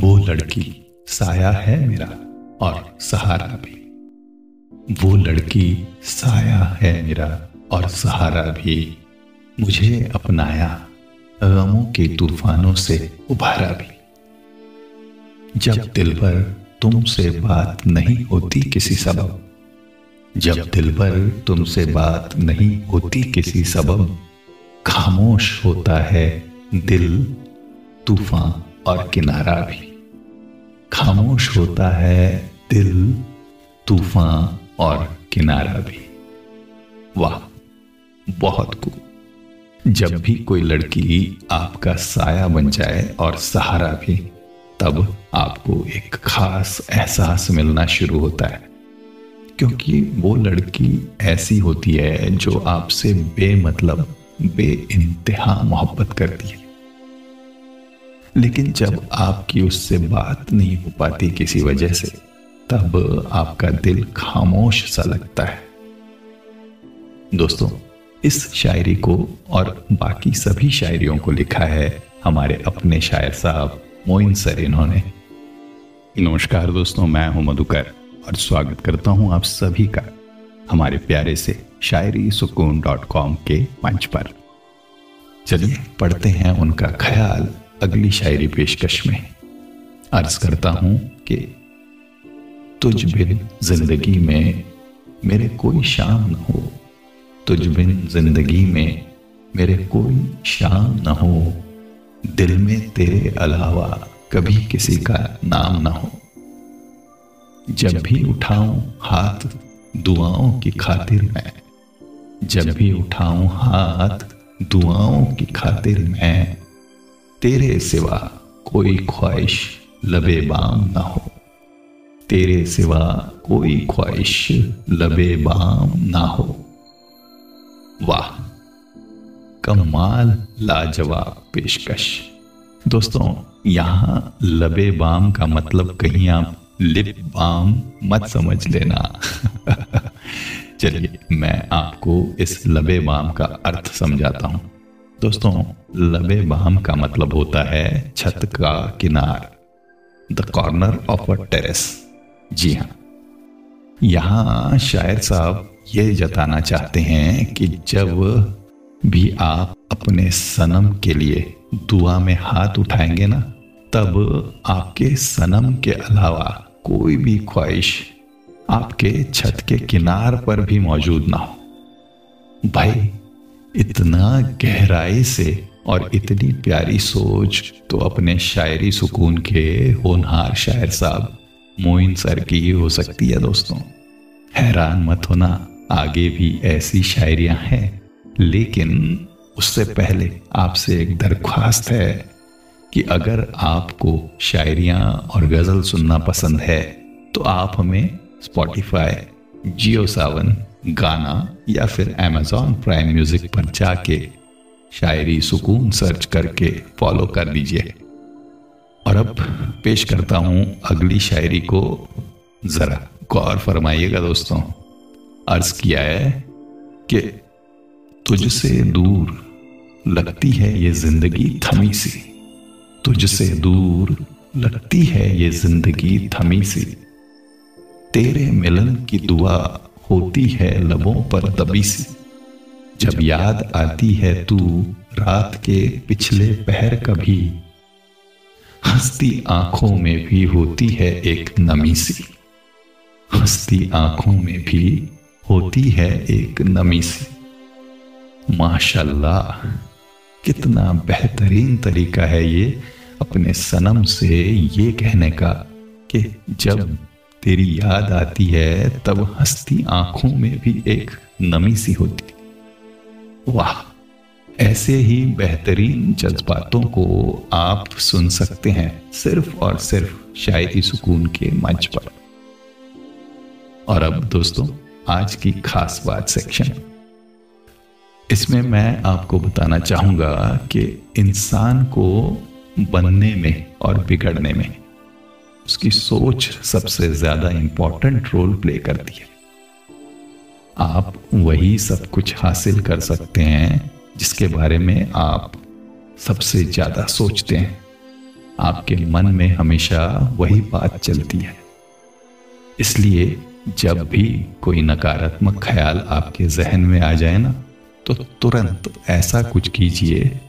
वो लड़की साया है मेरा और सहारा भी। वो लड़की साया है मेरा और सहारा भी। मुझे अपनाया गमों के तूफानों से उभारा भी। जब दिल पर तुमसे बात नहीं होती किसी सबब, जब दिल पर तुमसे बात नहीं होती किसी सबब, खामोश होता है दिल, तूफ़ान और किनारा भी। खामोश होता है दिल, तूफ़ान और किनारा भी। वाह, बहुत खूब जब भी कोई लड़की आपका साया बन जाए और सहारा भी, तब आपको एक खास एहसास मिलना शुरू होता है। क्योंकि वो लड़की ऐसी होती है जो आपसे बेमतलब बे इंतहा मोहब्बत करती है। लेकिन जब आपकी उससे बात नहीं हो पाती किसी वजह से, तब आपका दिल खामोश सा लगता है। दोस्तों, इस शायरी को और बाकी सभी शायरियों को लिखा है हमारे अपने शायर साहब मोइन सर इन्होंने। नमस्कार दोस्तों, मैं हूँ मधुकर और स्वागत करता हूँ आप सभी का हमारे प्यारे से शायरी सुकून डॉट कॉम के मंच पर। चलिए, पढ़ते हैं उनका ख्याल। अगली शायरी पेशकश में अर्ज़ करता हूँ कि तुझ बिन ज़िंदगी में मेरे कोई शाम न हो। तुझ बिन ज़िंदगी में मेरे कोई शाम न हो। दिल में तेरे अलावा कभी किसी का नाम न हो। जब भी उठाऊं हाथ, दुआओं की खातिर मैं। जब भी उठाऊं हाथ, दुआओं की खातिर मैं। तेरे सिवा कोई ख्वाहिश लबे बाम ना हो। तेरे सिवा कोई ख्वाहिश लबे बाम ना हो। वाह, कमाल लाजवाब पेशकश। दोस्तों, यहाँ लबे बाम का मतलब कहीं आप लिप बाम मत समझ लेना। चलिए, मैं आपको इस लबे बाम का अर्थ समझाता हूँ। दोस्तों, लबे बाम का मतलब होता है छत का किनार the corner of a terrace जी हाँ। यहाँ शायर साहब ये जताना चाहते हैं कि जब भी आप अपने सनम के लिए दुआ में हाथ उठाएँगे ना, तब आपके सनम के अलावा कोई भी ख्वाहिश आपके छत के किनार पर भी मौजूद ना हो। भाई इतना गहराई से और इतनी प्यारी सोच तो अपने शायरी सुकून के होनहार शायर साहब, मोइन सर की ही सकती है दोस्तों। हैरान मत होना, आगे भी ऐसी शायरियाँ हैं, लेकिन उससे पहले आपसे एक दरख्वास्त है कि अगर आपको शायरियाँ और गज़ल सुनना पसंद है तो आप हमें स्पॉटिफाई जियो सावन गाना या फिर अमेजॉन प्राइम म्यूज़िक पर जाके शायरी सुकून सर्च करके फॉलो कर लीजिए। और अब पेश करता हूँ अगली शायरी को। जरा गौर फरमाइएगा दोस्तों। अर्ज़ किया है कि तुझसे दूर लगती है ये ज़िंदगी थमी सी। तुझसे दूर लगती है ये ज़िंदगी थमी सी। तेरे मिलन की दुआ होती है लबों पर दबी सी जब याद आती है तू रात के पिछले पहर कभी, हंसती आँखों में भी होती है एक नमी सी हंसती आँखों में भी होती है एक नमी सी माशाल्लाह, कितना बेहतरीन तरीका है ये अपने सनम से ये कहने का कि जब तेरी याद आती है, तब हंसती आँखों में भी एक नमी सी होती। वाह, ऐसे ही बेहतरीन जज्बातों को आप सुन सकते हैं, सिर्फ़ और सिर्फ़ शायरी सुकून के मंच पर। और अब दोस्तों, आज की खास बात सेक्शन इसमें मैं आपको बताना चाहूँगा कि इंसान को बनने में और बिगड़ने में उसकी सोच सबसे ज़्यादा इंपॉर्टेंट रोल प्ले करती है। आप वही सब कुछ हासिल कर सकते हैं जिसके बारे में आप सबसे ज़्यादा सोचते हैं। आपके मन में हमेशा वही बात चलती है। इसलिए जब भी कोई नकारात्मक ख्याल आपके जहन में आ जाए ना तो तुरंत ऐसा कुछ कीजिए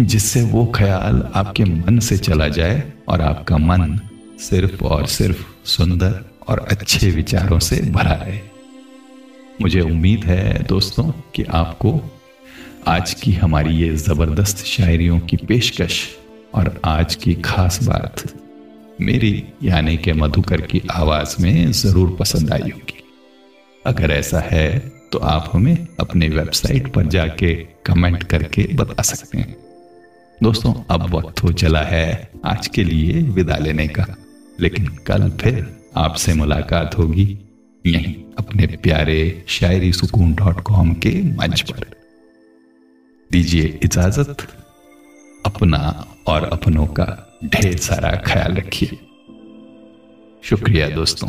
जिससे वो ख्याल आपके मन से चला जाए और आपका मन सिर्फ़ और सिर्फ़ सुंदर और अच्छे विचारों से भरा है। मुझे उम्मीद है दोस्तों कि आपको आज की हमारी ये ज़बरदस्त शायरियों की पेशकश और आज की खास बात मेरी यानी के मधुकर की आवाज़ में ज़रूर पसंद आई होगी। अगर ऐसा है तो आप हमें अपने वेबसाइट पर जाके कमेंट करके बता सकते हैं। दोस्तों, अब वक्त हो चला है आज के लिए विदा लेने का। लेकिन कल फिर आपसे मुलाकात होगी। यहीं अपने प्यारे शायरी सुकून डॉट कॉम के मंच पर। दीजिए इजाज़त, अपना और अपनों का ढेर सारा ख्याल रखिए। शुक्रिया दोस्तों।